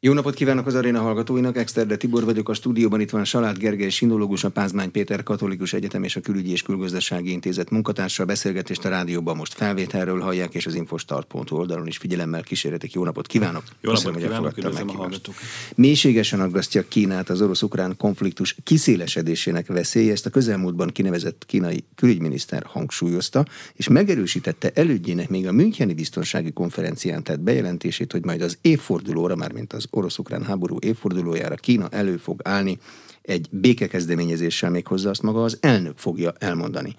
Jó napot kívánok az aréna hallgatóinak, Exterde Tibor vagyok, a stúdióban itt van Salát Gergely sinológus, a Pázmány Péter Katolikus Egyetem és a Külügyi és Külgazdasági Intézet munkatársa. A beszélgetést a rádióban most felvételről hallják, és az infostart.hu oldalon is figyelemmel kísérletik. Jó napot kívánok! Jó napot Köszönöm, kívánok, üdvözlöm a hallgatók! Mélységesen aggasztja Kínát az orosz-ukrán konfliktus kiszélesedésének veszélye, ezt a közelmúltban kinevezett kínai külügyminiszter hangsúlyozta, és megerősítette elődjének még a Müncheni biztonsági konferencián tett bejelentését, hogy majd az évfordulóra, már mint az orosz-ukrán háború évfordulójára Kína elő fog állni egy békekezdeményezéssel még azt maga az elnök fogja elmondani.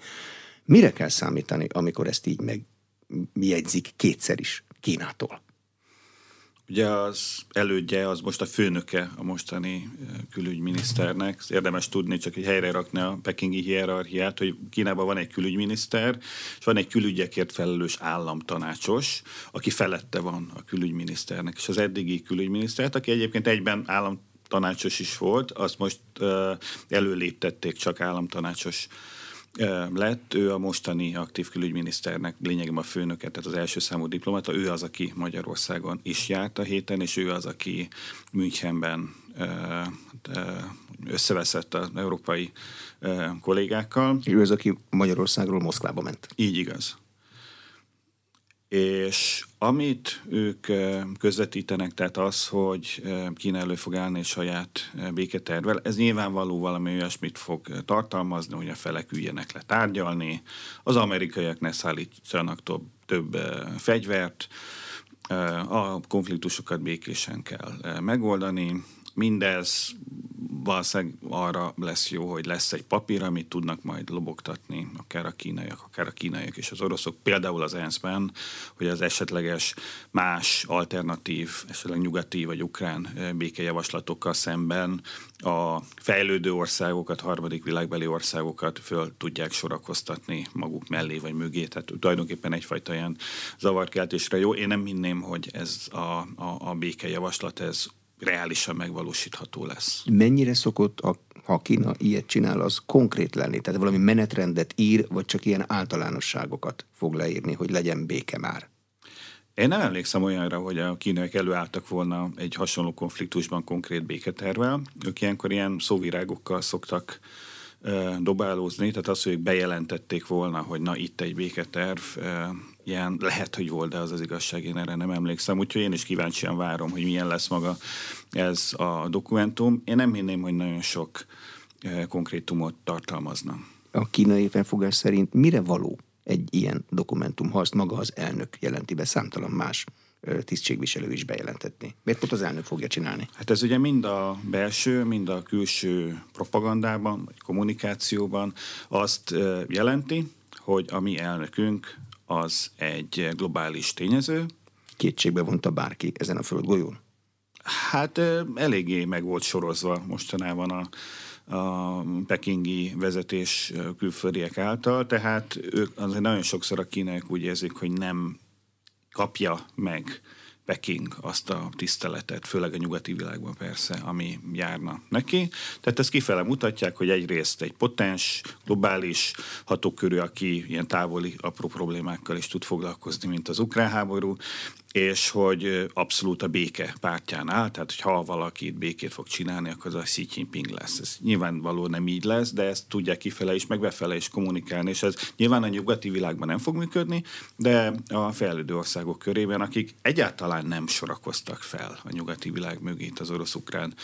Mire kell számítani, amikor ezt így megjegyzik kétszer is Kínától? Ugye az elődje, az most a főnöke a mostani külügyminiszternek. Érdemes tudni, csak egy helyre rakni a pekingi hierarchiát, hogy Kínában van egy külügyminiszter, és van egy külügyekért felelős államtanácsos, aki felette van a külügyminiszternek. És az eddigi külügyminisztert, aki egyébként egyben állam tanácsos is volt, azt most uh, előléptették csak államtanácsos lett. Ő a mostani aktív külügyminiszternek lényegében a főnöke, tehát az első számú diplomata. Ő az, aki Magyarországon is járt a héten, és ő az, aki Münchenben összeveszett az európai kollégákkal. Ő az, aki Magyarországról Moszkvába ment. Így igaz. És amit ők közvetítenek, tehát az, hogy Kína elő fog állni saját béketervel, ez nyilvánvaló valami olyasmit fog tartalmazni, hogy a felek üljenek le tárgyalni, az amerikaiak ne szállítsanak több, több fegyvert, a konfliktusokat békésen kell megoldani, mindez valószínűleg arra lesz jó, hogy lesz egy papír, amit tudnak majd lobogtatni, akár a kínaiak, akár a kínaiak és az oroszok, például az ENSZ-ben, hogy az esetleges más alternatív, esetleg nyugati vagy ukrán békejavaslatokkal szemben a fejlődő országokat, harmadik világbeli országokat föl tudják sorakoztatni maguk mellé vagy mögé. Tehát tulajdonképpen egyfajta ilyen zavarkeltésre jó. Én nem hinném, hogy ez a, a, a békejavaslat ez reálisan megvalósítható lesz. Mennyire szokott, a, ha Kína ilyet csinál, az konkrét lenni? Tehát valami menetrendet ír, vagy csak ilyen általánosságokat fog leírni, hogy legyen béke már? Én nem emlékszem olyanra, hogy a kínaiak előálltak volna egy hasonló konfliktusban konkrét béketervel. Ők ilyenkor ilyen szóvirágokkal szoktak dobálózni, tehát az, hogy bejelentették volna, hogy na itt egy béketerv, ilyen lehet, hogy volt, de az az igazság, én erre nem emlékszem, úgyhogy én is kíváncsian várom, hogy milyen lesz maga ez a dokumentum. Én nem hinném, hogy nagyon sok konkrétumot tartalmazna. A kínai felfogás szerint mire való egy ilyen dokumentum, ha azt maga az elnök jelenti be, számtalan más tisztségviselő is bejelentetni. Miért pont az elnök fogja csinálni? Hát ez ugye mind a belső, mind a külső propagandában, vagy kommunikációban azt jelenti, hogy a mi elnökünk az egy globális tényező. Kétségbe vonta bárki ezen a földgolyón? Hát eléggé meg volt sorozva mostanában a, a pekingi vezetés külföldiek által, tehát ők azért nagyon sokszor a kínaiak úgy érzik, hogy nem kapja meg Peking azt a tiszteletet, főleg a nyugati világban persze, ami járna neki. Tehát ezt kifele mutatják, hogy egyrészt egy potens, globális hatókörű, aki ilyen távoli, apró problémákkal is tud foglalkozni, mint az ukrán háború, és hogy abszolút a béke pártján áll, tehát hogy ha valaki itt békét fog csinálni, akkor az a Xi Jinping lesz. Ez nyilvánvaló nem így lesz, de ezt tudják kifele is, meg befele is kommunikálni, és ez nyilván a nyugati világban nem fog működni, de a fejlődő országok körében, akik egyáltalán nem sorakoztak fel a nyugati világ mögé az orosz-ukrán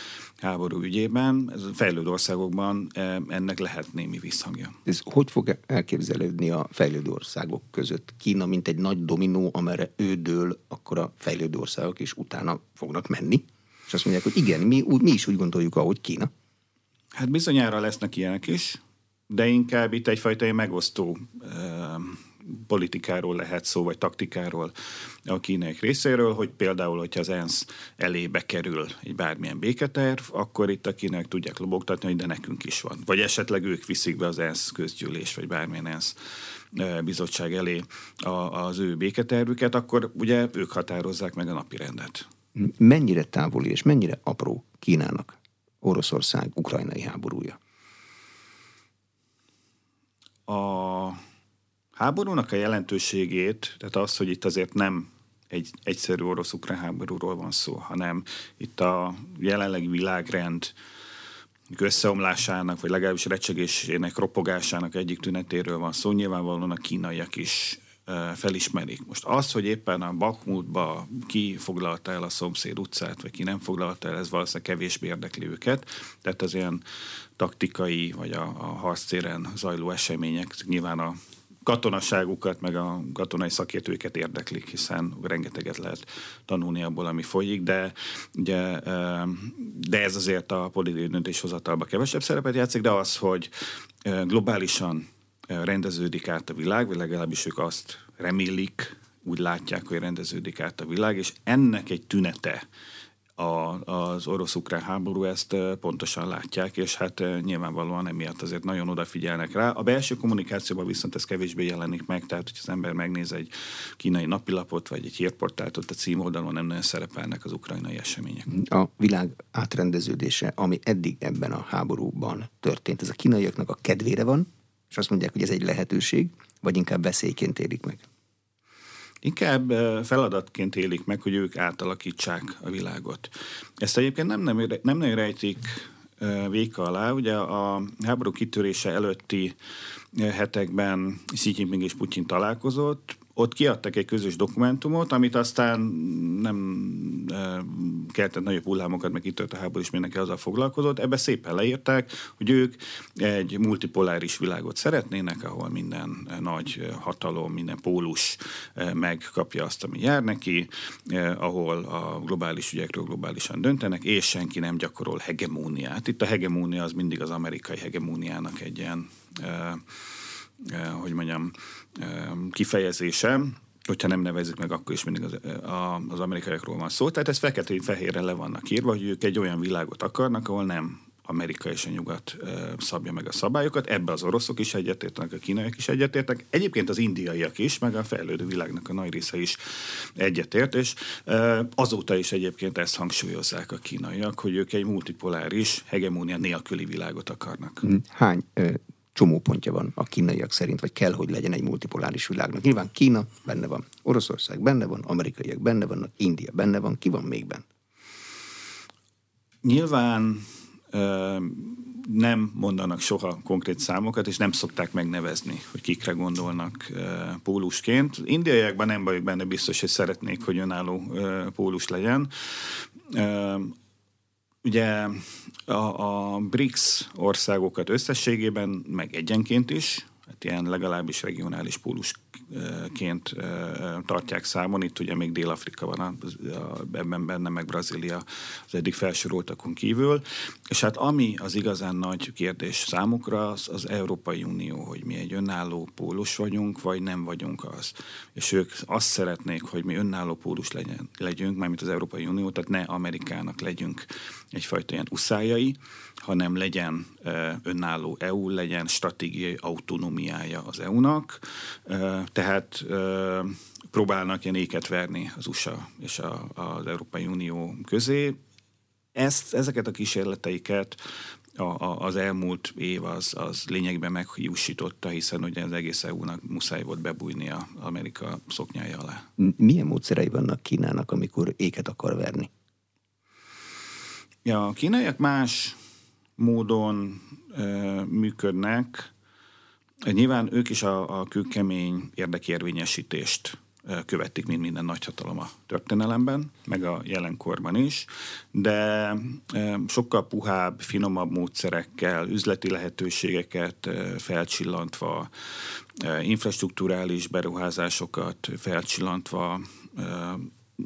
háború ügyében, ez a fejlődő országokban ennek lehet némi visszhangja. Ez hogy fog elképzelődni a fejlődő országok között? Kína, mint egy nagy dominó, amerre ő dől, akkor a fejlődő országok is utána fognak menni, és azt mondják, hogy igen, mi, úgy, mi is úgy gondoljuk, ahogy Kína. Hát bizonyára lesznek ilyenek is, de inkább itt egyfajta megosztó politikáról lehet szó, vagy taktikáról a kínaiak részéről, hogy például, hogyha az ENSZ elébe kerül egy bármilyen béketerv, akkor itt a kínaiak tudják lobogtatni, hogy de nekünk is van. Vagy esetleg ők viszik be az ENSZ közgyűlés, vagy bármilyen ENSZ bizottság elé az ő béketervüket, akkor ugye ők határozzák meg a napi rendet. Mennyire távoli és mennyire apró Kínának Oroszország ukrajnai háborúja? A háborúnak a jelentőségét, tehát az, hogy itt azért nem egy egyszerű orosz-ukrán háborúról van szó, hanem itt a jelenlegi világrend összeomlásának, vagy legalábbis recsegésének, ropogásának egyik tünetéről van szó. Nyilvánvalóan a kínaiak is felismerik. Most az, hogy éppen a Bakmutba ki foglalta el a szomszéd utcát, vagy ki nem foglalta el, ez valószínűleg kevésbé érdekli őket. Tehát az ilyen taktikai, vagy a, a harctéren zajló események nyilván a katonaságukat, meg a katonai szakértőket érdeklik, hiszen rengeteget lehet tanulni abból, ami folyik, de, ugye, de ez azért a politikai döntéshozatalban kevesebb szerepet játszik, de az, hogy globálisan rendeződik át a világ, vagy legalábbis ők azt remélik, úgy látják, hogy rendeződik át a világ, és ennek egy tünete a, az orosz-ukrán háború ezt pontosan látják, és hát nyilvánvalóan emiatt azért nagyon odafigyelnek rá. A belső kommunikációban viszont ez kevésbé jelenik meg, tehát hogy az ember megnéz egy kínai napilapot, vagy egy hírportált, ott a címoldalon nem nagyon szerepelnek az ukrajnai események. A világ átrendeződése, ami eddig ebben a háborúban történt, ez a kínaiaknak a kedvére van, és azt mondják, hogy ez egy lehetőség, vagy inkább veszélyként élik meg? Inkább feladatként élik meg, hogy ők átalakítsák a világot. Ezt egyébként nem, nem, nem nagyon rejtik véka alá. Ugye a háború kitörése előtti hetekben Xi Jinping és Putyin találkozott, ott kiadtak egy közös dokumentumot, amit aztán nem e, keltett nagyobb hullámokat, meg itt a háború, és mindenki azzal foglalkozott. Ebbe szépen leírták, hogy ők egy multipoláris világot szeretnének, ahol minden nagy hatalom, minden pólus megkapja azt, ami jár neki, ahol a globális ügyekről globálisan döntenek, és senki nem gyakorol hegemóniát. Itt a hegemónia az mindig az amerikai hegemóniának egy ilyen, e, hogy mondjam, kifejezése, hogyha nem nevezik meg, akkor is mindig az, az amerikaiakról van szó. Tehát ez feketén-fehérre le vannak írva, hogy ők egy olyan világot akarnak, ahol nem Amerika és a nyugat szabja meg a szabályokat. Ebbe az oroszok is egyetértenek, a kínaiak is egyetértek. Egyébként az indiaiak is, meg a fejlődő világnak a nagy része is egyetért, és azóta is egyébként ezt hangsúlyozzák a kínaiak, hogy ők egy multipoláris, hegemónia nélküli világot akarnak. Hány csomópontja van a kínaiak szerint, vagy kell, hogy legyen egy multipoláris világnak. Nyilván Kína benne van, Oroszország benne van, amerikaiak benne vannak, India benne van, ki van még benne? Nyilván ö, nem mondanak soha konkrét számokat, és nem szokták megnevezni, hogy kikre gondolnak ö, pólusként. Indiaiakban nem vagyok benne biztos, hogy szeretnék, hogy önálló ö, pólus legyen. Ugye a, a BRICS országokat összességében, meg egyenként is, hát ilyen legalábbis regionális pólusként tartják számon. Itt ugye még Dél-Afrika van ebben benne, meg Brazília az eddig felsoroltakon kívül. És hát ami az igazán nagy kérdés számukra, az az Európai Unió, hogy mi egy önálló pólus vagyunk, vagy nem vagyunk az. És ők azt szeretnék, hogy mi önálló pólus legyen, legyünk, mármint az Európai Unió, tehát ne Amerikának legyünk egyfajta ilyen uszájai, hanem legyen önálló EU, legyen stratégiai autonómiája az EU-nak. Tehát próbálnak ilyen éket verni az USA és a, az Európai Unió közé. Ezt, ezeket a kísérleteiket a, a, az elmúlt év az, az lényegben meghiúsította, hiszen ugye az egész EU-nak muszáj volt bebújni a Amerika szoknyája alá. Milyen módszerei vannak Kínának, amikor éket akar verni? Ja, a kínaiak más módon ö, működnek. Nyilván ők is a, a kőkemény érdekérvényesítést követik, mint minden nagyhatalom a történelemben, meg a jelenkorban is, de sokkal puhább, finomabb módszerekkel, üzleti lehetőségeket felcsillantva, infrastruktúrális beruházásokat felcsillantva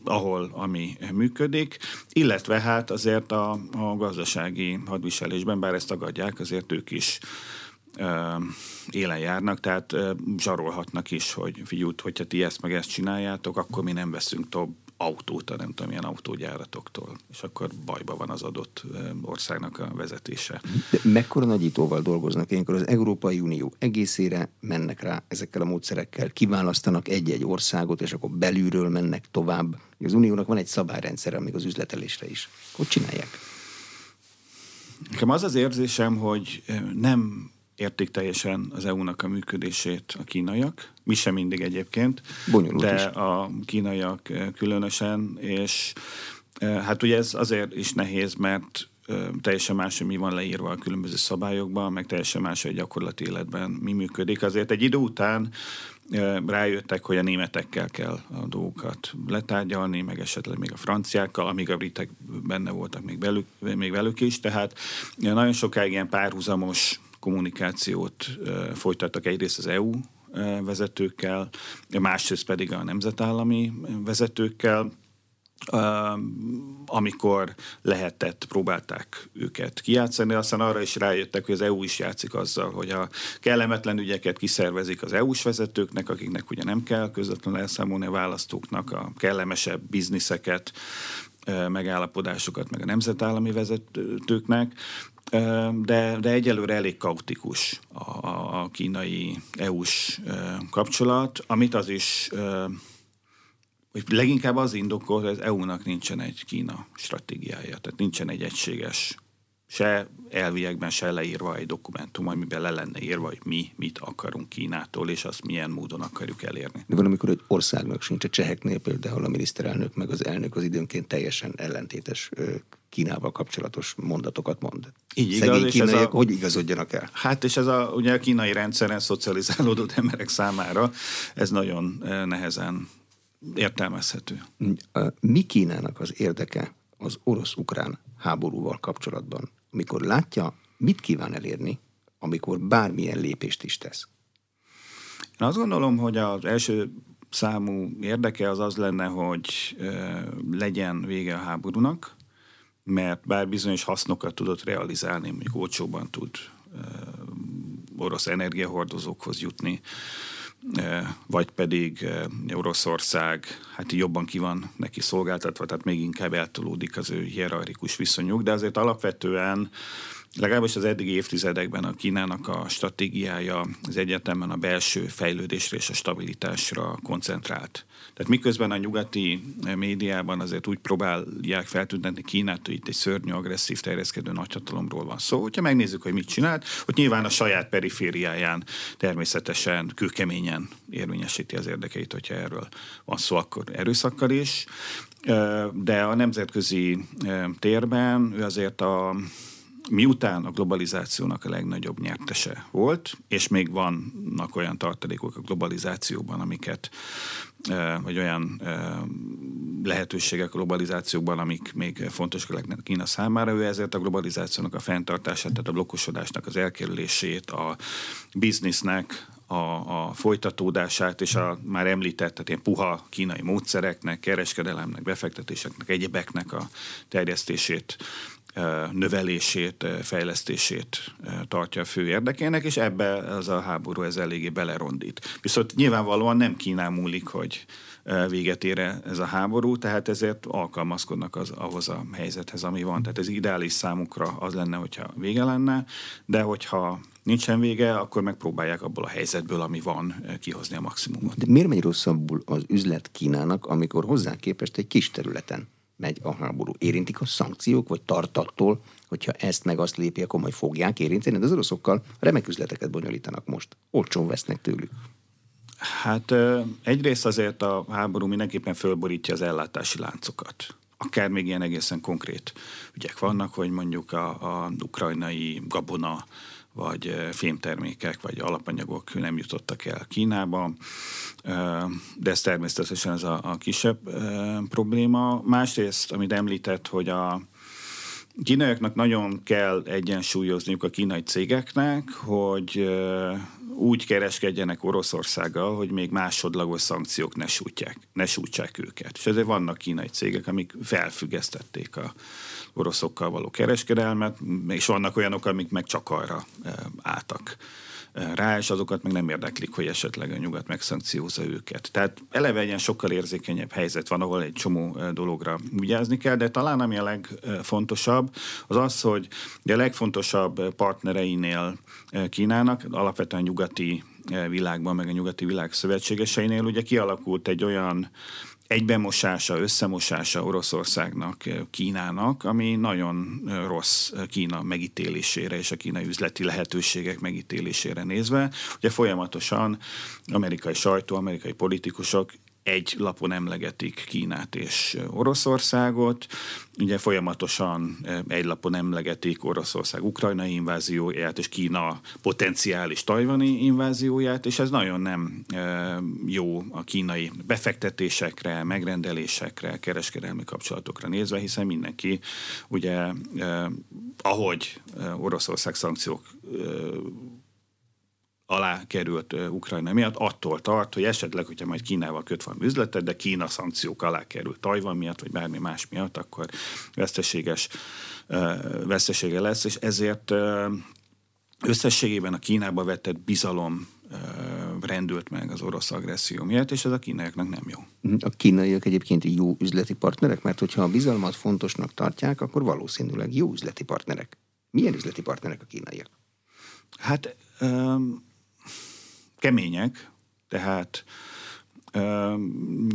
ahol ami működik, illetve hát azért a, a gazdasági hadviselésben, bár ezt tagadják, azért ők is élen járnak, tehát zsarolhatnak is, hogy figyút, hogyha ti ezt meg ezt csináljátok, akkor mi nem veszünk tovább autót a nem tudom milyen autógyáratoktól, és akkor bajba van az adott országnak a vezetése. De mekkora nagyítóval dolgoznak ilyenkor? Az Európai Unió egészére mennek rá ezekkel a módszerekkel, kiválasztanak egy-egy országot, és akkor belülről mennek tovább. Az Uniónak van egy szabályrendszer, még az üzletelésre is. Hogy csinálják? Nekem az az érzésem, hogy nem értik teljesen az EU-nak a működését a kínaiak, mi sem mindig egyébként, Bonyolult de is. a kínaiak különösen, és hát ugye ez azért is nehéz, mert teljesen más, hogy mi van leírva a különböző szabályokban, meg teljesen más, hogy gyakorlati életben mi működik. Azért egy idő után rájöttek, hogy a németekkel kell a dolgokat letárgyalni, meg esetleg még a franciákkal, amíg a britek benne voltak még velük, még velük is. Tehát nagyon sokáig ilyen párhuzamos kommunikációt folytattak egyrészt az EU vezetőkkel, másrészt pedig a nemzetállami vezetőkkel, amikor lehetett, próbálták őket kijátszani, aztán arra is rájöttek, hogy az EU is játszik azzal, hogy a kellemetlen ügyeket kiszervezik az EU-s vezetőknek, akiknek ugye nem kell közvetlenül elszámolni a választóknak, a kellemesebb bizniszeket, megállapodásokat, meg a nemzetállami vezetőknek, de, de egyelőre elég kaotikus a, a kínai EU-s kapcsolat, amit az is hogy leginkább az indokol, hogy az EU-nak nincsen egy Kína stratégiája, tehát nincsen egy egységes se elviekben se leírva egy dokumentum, amiben le lenne írva, hogy mi mit akarunk Kínától, és azt milyen módon akarjuk elérni. De van, amikor egy országnak sincs a cseheknél például a miniszterelnök meg az elnök az időnként teljesen ellentétes Kínával kapcsolatos mondatokat mond. Így Szegény igaz, kínaiak a, hogy igazodjanak el? Hát és ez a, ugye a kínai rendszeren szocializálódott emberek számára ez nagyon nehezen értelmezhető. Mi Kínának az érdeke az orosz-ukrán háborúval kapcsolatban, amikor látja, mit kíván elérni, amikor bármilyen lépést is tesz? Én azt gondolom, hogy az első számú érdeke az az lenne, hogy legyen vége a háborúnak, mert bár bizonyos hasznokat tudott realizálni, mondjuk olcsóban tud orosz energiahordozókhoz jutni, vagy pedig Oroszország hát jobban ki van neki szolgáltatva, tehát még inkább eltolódik az ő hierarchikus viszonyuk, de azért alapvetően legalábbis az eddigi évtizedekben a Kínának a stratégiája az egyetemen a belső fejlődésre és a stabilitásra koncentrált. Tehát miközben a nyugati médiában azért úgy próbálják feltüntetni Kínát, hogy itt egy szörnyű, agresszív, terjeszkedő nagyhatalomról van szó. Hogyha megnézzük, hogy mit csinált, hogy nyilván a saját perifériáján természetesen kőkeményen érvényesíti az érdekeit, hogyha erről van szó, akkor erőszakkal is. De a nemzetközi térben ő azért a miután a globalizációnak a legnagyobb nyertese volt, és még vannak olyan tartalékok a globalizációban, amiket, vagy olyan lehetőségek a globalizációban, amik még fontosak lehetnek Kína számára, ő ezért a globalizációnak a fenntartását, tehát a blokkosodásnak az elkerülését, a biznisznek a, a folytatódását és a már említett, tehát ilyen puha kínai módszereknek, kereskedelemnek, befektetéseknek, egyebeknek a terjesztését növelését, fejlesztését tartja a fő érdekének, és ebbe az a háború ez eléggé belerondít. Viszont nyilvánvalóan nem Kínán múlik, hogy véget ér ez a háború, tehát ezért alkalmazkodnak az, ahhoz a helyzethez, ami van. Tehát ez ideális számukra az lenne, hogyha vége lenne, de hogyha nincsen vége, akkor megpróbálják abból a helyzetből, ami van, kihozni a maximumot. De miért megy rosszabbul az üzlet Kínának, amikor hozzá képest egy kis területen megy a háború. Érintik a szankciók, vagy tartattól, hogyha ezt meg azt lépi, akkor majd fogják érinteni, de az oroszokkal remek üzleteket bonyolítanak most. Olcsón vesznek tőlük. Hát egyrészt azért a háború mindenképpen fölborítja az ellátási láncokat. Akár még ilyen egészen konkrét ügyek vannak, hogy mondjuk a, a ukrajnai gabona vagy fémtermékek, vagy alapanyagok nem jutottak el Kínába, de ez természetesen ez a, a kisebb probléma. Másrészt, amit említett, hogy a kínaiaknak nagyon kell egyensúlyozniuk a kínai cégeknek, hogy úgy kereskedjenek Oroszországgal, hogy még másodlagos szankciók ne sújtják, ne sújtsák őket. És ezért vannak kínai cégek, amik felfüggesztették a oroszokkal való kereskedelmet, és vannak olyanok, amik meg csak arra álltak rá, és azokat meg nem érdeklik, hogy esetleg a nyugat megszankciózza őket. Tehát eleve egy sokkal érzékenyebb helyzet van, ahol egy csomó dologra vigyázni kell, de talán ami a legfontosabb, az az, hogy a legfontosabb partnereinél Kínának, alapvetően nyugati világban, meg a nyugati világ szövetségeseinél ugye kialakult egy olyan egybemosása, összemosása Oroszországnak, Kínának, ami nagyon rossz Kína megítélésére és a kínai üzleti lehetőségek megítélésére nézve. Ugye folyamatosan amerikai sajtó, amerikai politikusok egy lapon emlegetik Kínát és Oroszországot, ugye folyamatosan egy lapon emlegetik Oroszország ukrajnai invázióját és Kína potenciális tajvani invázióját, és ez nagyon nem jó a kínai befektetésekre, megrendelésekre, kereskedelmi kapcsolatokra nézve, hiszen mindenki ugye ahogy Oroszország szankciók alá került Ukrajna miatt, attól tart, hogy esetleg, hogyha majd Kínával köt van üzletet, de Kína szankciók alá került Tajvan miatt, vagy bármi más miatt, akkor veszteséges vesztesége lesz, és ezért összességében a Kínába vetett bizalom rendült meg az orosz agresszió miatt, és ez a kínaiaknak nem jó. A kínaiak egyébként jó üzleti partnerek, mert hogyha a bizalmat fontosnak tartják, akkor valószínűleg jó üzleti partnerek. Milyen üzleti partnerek a kínaiak? Hát um, kemények, tehát Uh,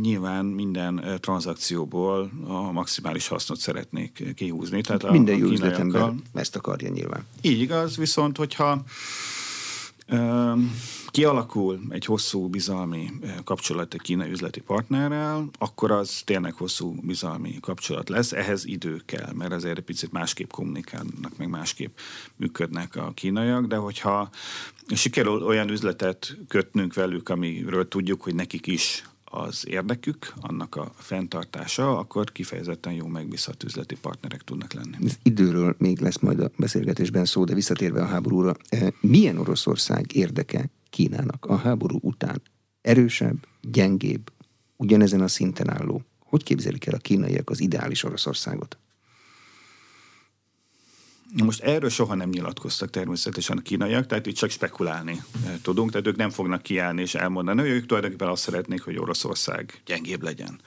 nyilván minden uh, tranzakcióból a maximális hasznot szeretnék kihúzni. Tehát minden a, jó üzletember ezt akarja nyilván. Így igaz, viszont hogyha kialakul egy hosszú bizalmi kapcsolat egy kínai üzleti partnerrel, akkor az tényleg hosszú bizalmi kapcsolat lesz. Ehhez idő kell, mert azért egy picit másképp kommunikálnak, meg másképp működnek a kínaiak, de hogyha sikerül olyan üzletet kötnünk velük, amiről tudjuk, hogy nekik is az érdekük, annak a fenntartása, akkor kifejezetten jó megbízható üzleti partnerek tudnak lenni. Az időről még lesz majd a beszélgetésben szó, de visszatérve a háborúra, milyen Oroszország érdeke Kínának a háború után erősebb, gyengébb, ugyanezen a szinten álló. Hogy képzelik el a kínaiak az ideális Oroszországot? Most erről soha nem nyilatkoztak természetesen a kínaiak, tehát itt csak spekulálni eh, tudunk, tehát ők nem fognak kiállni és elmondani, hogy ők tulajdonképpen azt szeretnék, hogy Oroszország gyengébb legyen.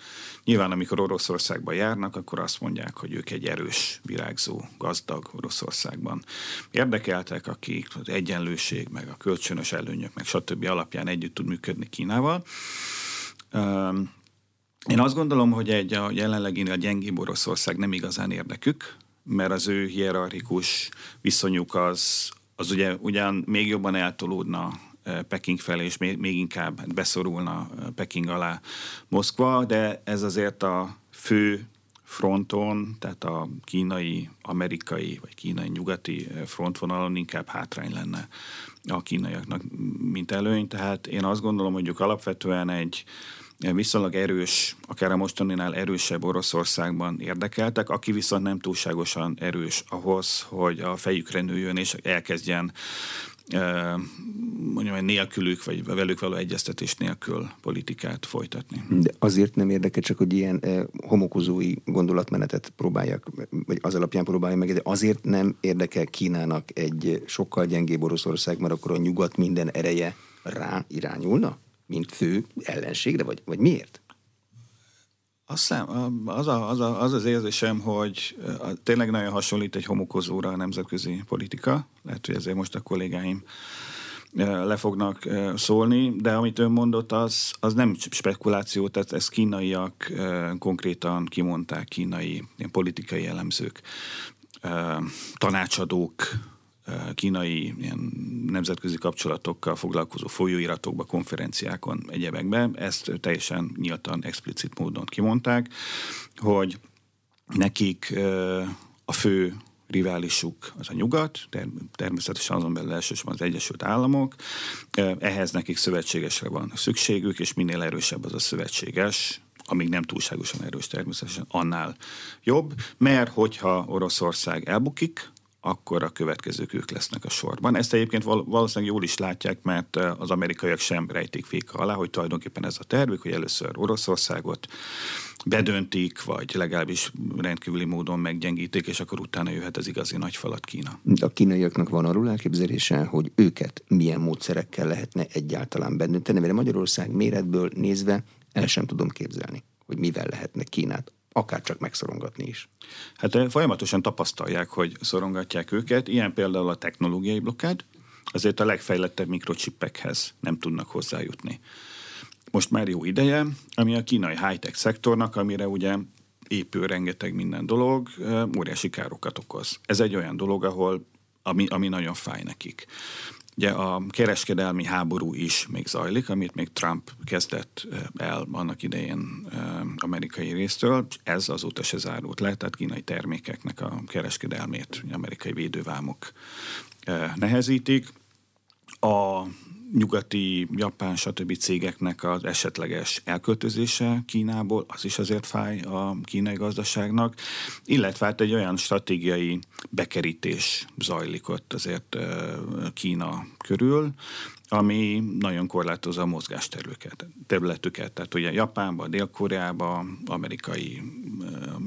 Nyilván, amikor Oroszországba járnak, akkor azt mondják, hogy ők egy erős, virágzó, gazdag Oroszországban érdekeltek, akik az egyenlőség, meg a kölcsönös előnyök, meg stb. alapján együtt tud működni Kínával. Én azt gondolom, hogy egy a jelenlegi a gyengébb Oroszország nem igazán érdekük, mert az ő hierarchikus viszonyuk az, az ugye ugyan még jobban eltolódna Peking felé, és még, még inkább beszorulna Peking alá Moszkva, de ez azért a fő fronton, tehát a kínai, amerikai vagy kínai nyugati frontvonalon inkább hátrány lenne a kínaiaknak, mint előny. Tehát én azt gondolom, hogy ők alapvetően egy viszonylag erős, akár a mostaninál erősebb Oroszországban érdekeltek, aki viszont nem túlságosan erős ahhoz, hogy a fejükre nőjön és elkezdjen mondjam, nélkülük, vagy velük való egyeztetés nélkül politikát folytatni. De azért nem érdeke csak, hogy ilyen homokozói gondolatmenetet próbálják, vagy az alapján próbálják meg, de azért nem érdekel Kínának egy sokkal gyengébb Oroszország, mert akkor a nyugat minden ereje rá irányulna? Mint fő ellenségre, vagy, vagy miért? Azt hiszem, az, a, az, a, az az érzésem, hogy tényleg nagyon hasonlít egy homokozóra a nemzetközi politika. Lehet, hogy ezért most a kollégáim le fognak szólni, de amit ön mondott, az, az nem spekuláció, tehát ezt kínaiak konkrétan kimondták, kínai politikai elemzők, tanácsadók, kínai ilyen nemzetközi kapcsolatokkal foglalkozó folyóiratokba, konferenciákon, egyebekben, ezt teljesen nyíltan, explicit módon kimondták, hogy nekik a fő riválisuk az a nyugat, természetesen azon belül elsősorban az Egyesült Államok. Ehhez nekik szövetségesre van szükségük, és minél erősebb az a szövetséges, amíg nem túlságosan erős természetesen, annál jobb, mert hogyha Oroszország elbukik, akkor a következők ők lesznek a sorban. Ezt egyébként valószínűleg jól is látják, mert az amerikaiak sem rejtik féka alá, hogy tulajdonképpen ez a tervük, hogy először Oroszországot bedöntik, vagy legalábbis rendkívüli módon meggyengítik, és akkor utána jöhet az igazi nagy falat Kína. A kínaiaknak van arról elképzelése, hogy őket milyen módszerekkel lehetne egyáltalán bedönteni, mert Magyarország méretből nézve el sem tudom képzelni, hogy mivel lehetne Kínát akár csak megszorongatni is. Hát folyamatosan tapasztalják, hogy szorongatják őket. Ilyen például a technológiai blokkád, azért a legfejlettebb mikrocsippekhez nem tudnak hozzájutni. most már jó ideje, ami a kínai high-tech szektornak, amire ugye épül rengeteg minden dolog, óriási károkat okoz. Ez egy olyan dolog, ahol ami, ami nagyon fáj nekik. Ugye a kereskedelmi háború is még zajlik, amit még Trump kezdett el annak idején amerikai résztől, ez azóta se zárult le, tehát kínai termékeknek a kereskedelmét amerikai védővámok nehezítik. A nyugati, japán, stb. cégeknek az esetleges elköltözése Kínából, az is azért fáj a kínai gazdaságnak, illetve hát egy olyan stratégiai bekerítés zajlik ott azért Kína körül, ami nagyon korlátozza a mozgásterületüket. Területüket. Tehát ugye Japánba, Dél-Koreába amerikai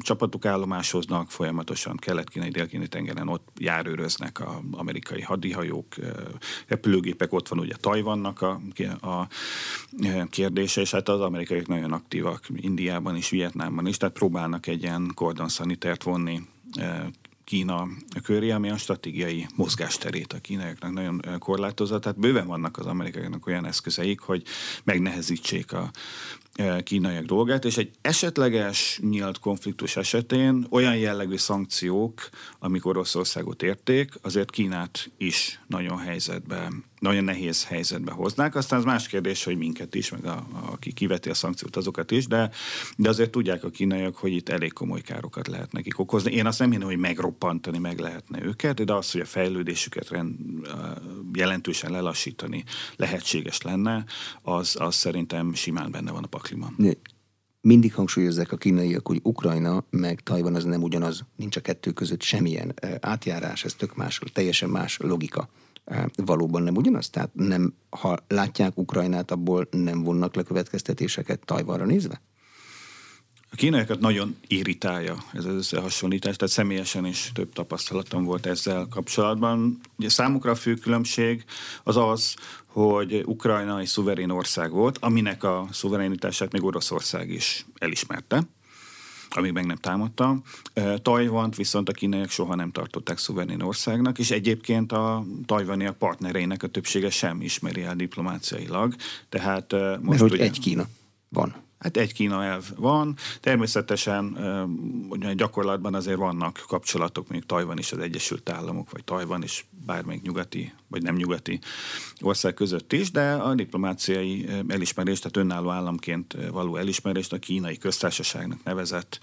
csapatok állomásoznak, folyamatosan kelet-kínai, dél-kínai tengeren ott járőröznek az amerikai hadihajók, repülőgépek, ott van ugye Tajvannak a, a kérdése, és hát az amerikaiak nagyon aktívak Indiában is, Vietnámban is, tehát próbálnak egy ilyen kordonszanitert vonni Kína köré, ami a stratégiai mozgásterét a kínaiaknak nagyon korlátozza. Tehát bőven vannak az amerikaiaknak olyan eszközeik, hogy megnehezítsék a kínaiak dolgát, és egy esetleges nyílt konfliktus esetén olyan jellegű szankciók, amik Oroszországot érték, azért Kínát is nagyon helyzetbe, nagyon nehéz helyzetbe hoznák. Aztán az más kérdés, hogy minket is, meg a, a, aki kiveti a szankciót, azokat is, de, de azért tudják a kínaiak, hogy itt elég komoly károkat lehet nekik okozni. Én azt nem hinnem, hogy megroppantani meg lehetne őket, de az, hogy a fejlődésüket rend, jelentősen lelassítani lehetséges lenne, az, az szerintem simán benne van a pakliban. Mindig hangsúlyozzák a kínaiak, hogy Ukrajna meg Tajvan az nem ugyanaz, nincs a kettő között semmilyen átjárás, ez tök más, teljesen más logika. Valóban nem ugyanaz? Tehát nem, ha látják Ukrajnát, abból nem vonnak le következtetéseket Tajvanra nézve? A kínaiakat nagyon irritálja ez az összehasonlítás, tehát személyesen is több tapasztalatom volt ezzel kapcsolatban. Ugye számukra a fő különbség az az, hogy Ukrajna egy szuverén ország volt, aminek a szuverenitását még Oroszország is elismerte amíg meg nem támadta. Tajvant viszont a kínaiak soha nem tartották szuverén országnak, és egyébként a tajvaniak partnereinek a többsége sem ismeri el diplomáciailag. Tehát most Mert hogy ugye, egy Kína van. Hát egy Kína elv van. Természetesen ugye gyakorlatban azért vannak kapcsolatok, még Tajvan is az Egyesült Államok, vagy Tajvan is bármelyik nyugati, vagy nem nyugati ország között is, de a diplomáciai elismerést, tehát önálló államként való elismerést a kínai köztársaságnak nevezett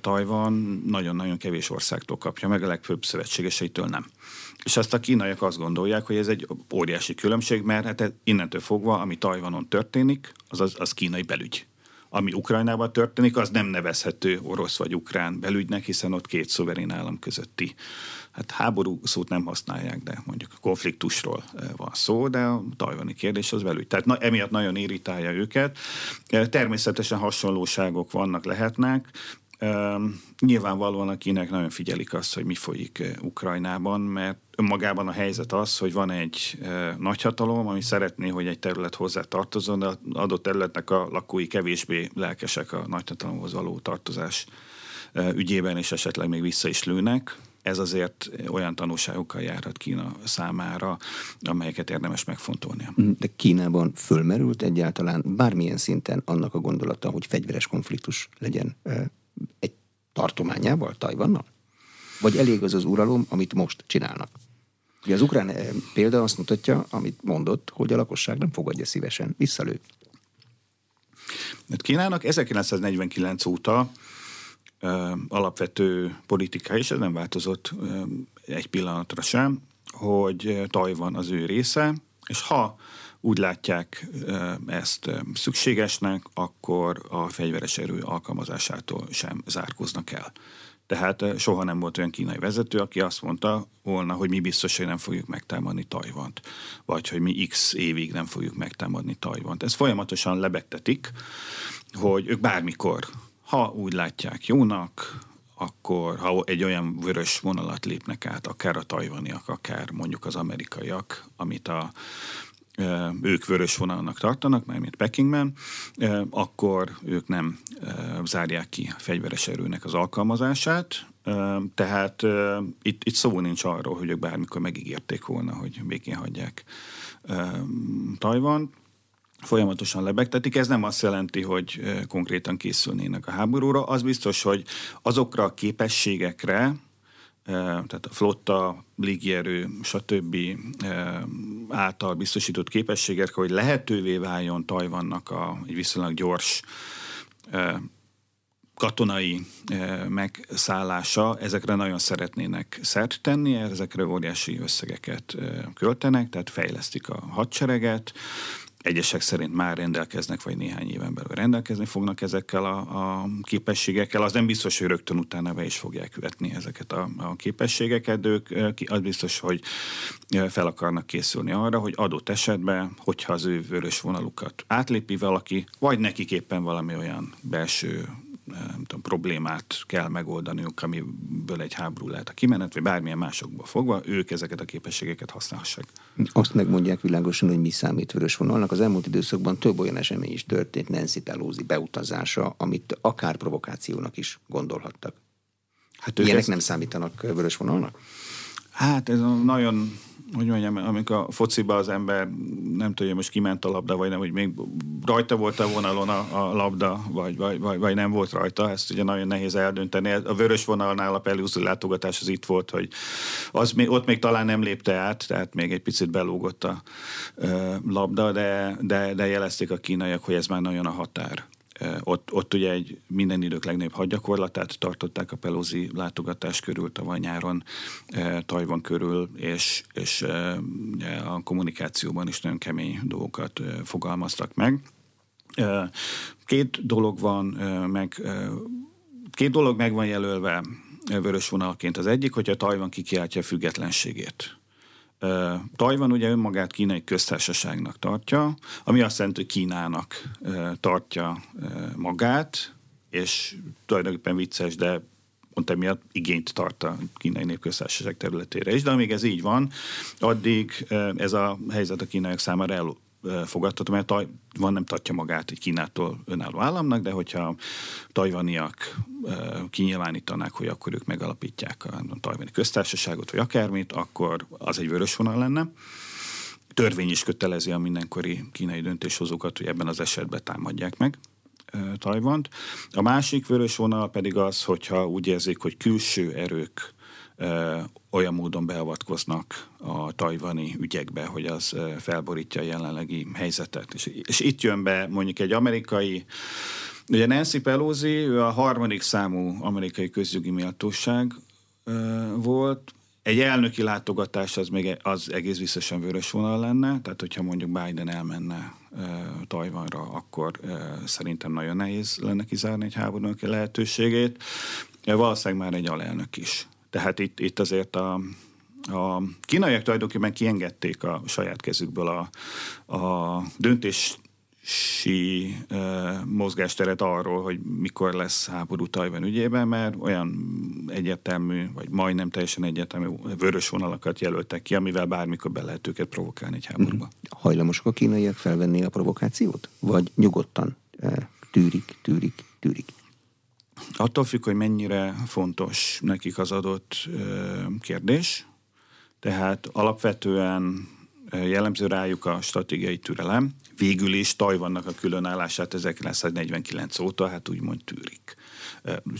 Tajvan nagyon-nagyon kevés országtól kapja, meg a legfőbb szövetségeseitől nem. És azt a kínaiak azt gondolják, hogy ez egy óriási különbség, mert hát innentől fogva, ami Tajvanon történik, az, az, az kínai belügy. Ami Ukrajnában történik, az nem nevezhető orosz vagy ukrán belügynek, hiszen ott két szuverén állam közötti hát háború szót nem használják, de mondjuk konfliktusról van szó, de a tajvani kérdés az belügy. Tehát na, emiatt nagyon irritálja őket. Természetesen hasonlóságok vannak, lehetnek, Nyilvánvalóan a kínák nagyon figyelik azt, hogy mi folyik Ukrajnában, mert önmagában a helyzet az, hogy van egy nagyhatalom, ami szeretné, hogy egy terület hozzá tartozon, de adott területnek a lakói kevésbé lelkesek a nagyhatalomhoz való tartozás ügyében, és esetleg még vissza is lőnek. Ez azért olyan tanulságokkal járhat Kína számára, amelyeket érdemes megfontolnia. De Kínában fölmerült egyáltalán bármilyen szinten annak a gondolata, hogy fegyveres konfliktus legyen egy tartományával, Tajvannal? Vagy elég az az uralom, amit most csinálnak? Ugye az ukrán példa azt mutatja, amit mondott, hogy a lakosság nem fogadja szívesen, visszalő. Mert Kínának 1949 óta alapvető politika, és ez nem változott egy pillanatra sem, hogy Tajvan az ő része, és ha úgy látják ezt szükségesnek, akkor a fegyveres erő alkalmazásától sem zárkóznak el. Tehát soha nem volt olyan kínai vezető, aki azt mondta volna, hogy mi biztos, hogy nem fogjuk megtámadni Tajvant, vagy hogy mi x évig nem fogjuk megtámadni Tajvant. Ez folyamatosan lebegtetik, hogy ők bármikor, ha úgy látják jónak, akkor ha egy olyan vörös vonalat lépnek át, akár a tajvaniak, akár mondjuk az amerikaiak, amit a ők vörös vonalnak tartanak, mármint Pekingben, akkor ők nem zárják ki a fegyveres erőnek az alkalmazását, tehát itt, itt szó nincs arról, hogy ők bármikor megígérték volna, hogy békén hagyják Tajvan. Folyamatosan lebegtetik. Ez nem azt jelenti, hogy konkrétan készülnének a háborúra. Az biztos, hogy azokra a képességekre, tehát a flotta, légierő, stb. által biztosított képességekre, hogy lehetővé váljon Tajvannak a, egy viszonylag gyors katonai megszállása, ezekre nagyon szeretnének szert tenni, ezekre óriási összegeket költenek, tehát fejlesztik a hadsereget, egyesek szerint már rendelkeznek, vagy néhány éven belül rendelkezni fognak ezekkel a, a képességekkel. Az nem biztos, hogy rögtön utána be is fogják vetni ezeket a, a képességeket, de ők az biztos, hogy fel akarnak készülni arra, hogy adott esetben, hogyha az ő vörös vonalukat átlépi valaki, vagy nekik éppen valami olyan belső nem tudom, problémát kell megoldaniuk, amiből egy háború lehet a kimenet, vagy bármilyen másokból fogva, ők ezeket a képességeket használhassák. Azt megmondják világosan, hogy mi számít vörös vonalnak. Az elmúlt időszakban több olyan esemény is történt, Nancy Pelosi beutazása, amit akár provokációnak is gondolhattak. Hát Ilyenek ezt... nem számítanak vörös vonalnak? Hát ez a nagyon hogy mondjam, amikor a fociba az ember nem tudja, most kiment a labda, vagy nem, hogy még rajta volt a vonalon a, a labda, vagy, vagy, vagy, vagy, nem volt rajta, ezt ugye nagyon nehéz eldönteni. A vörös vonalnál a Pelúzi látogatás az itt volt, hogy az még, ott még talán nem lépte át, tehát még egy picit belógott a ö, labda, de, de, de jelezték a kínaiak, hogy ez már nagyon a határ. Ott, ott ugye egy minden idők legnagyobb hadgyakorlatát tartották a Pelosi látogatás körül tavaly nyáron, Tajvan körül, és, és a kommunikációban is nagyon kemény dolgokat fogalmaztak meg. Két dolog van meg, két dolog meg van jelölve vörös vonalként. Az egyik, hogyha Tajvan kikiáltja a függetlenségét Tajvan ugye önmagát kínai köztársaságnak tartja, ami azt jelenti, hogy Kínának tartja magát, és tulajdonképpen vicces, de pont emiatt igényt tart a kínai népköztársaság területére is. De amíg ez így van, addig ez a helyzet a kínaiak számára el, fogadható, mert Tajvan nem tartja magát egy Kínától önálló államnak, de hogyha tajvaniak kinyilvánítanák, hogy akkor ők megalapítják a tajvani köztársaságot, vagy akármit, akkor az egy vörös vonal lenne. Törvény is kötelezi a mindenkori kínai döntéshozókat, hogy ebben az esetben támadják meg. Tajvant. A másik vörös vonal pedig az, hogyha úgy érzik, hogy külső erők olyan módon beavatkoznak a tajvani ügyekbe, hogy az felborítja a jelenlegi helyzetet. És, és itt jön be mondjuk egy amerikai Ugye Nancy Pelosi, ő a harmadik számú amerikai közjogi méltóság volt, egy elnöki látogatás az még az egész biztosan vörös vonal lenne, tehát hogyha mondjuk Biden elmenne uh, Tajvanra, akkor uh, szerintem nagyon nehéz lenne kizárni egy háborúnak lehetőségét. Uh, valószínűleg már egy alelnök is. Tehát itt, itt azért a, a kínaiak tulajdonképpen kiengedték a saját kezükből a, a döntés si mozgásteret arról, hogy mikor lesz háború Tajvan ügyében, mert olyan egyértelmű, vagy majdnem teljesen egyértelmű vörös vonalakat jelöltek ki, amivel bármikor be lehet őket provokálni egy háborúba. Hajlamosak a kínaiak felvenni a provokációt? Vagy nyugodtan uh, tűrik, tűrik, tűrik? Attól függ, hogy mennyire fontos nekik az adott kérdés. Tehát alapvetően jellemző rájuk a stratégiai türelem. Végül is Tajvannak a különállását 1949 óta hát úgymond tűrik.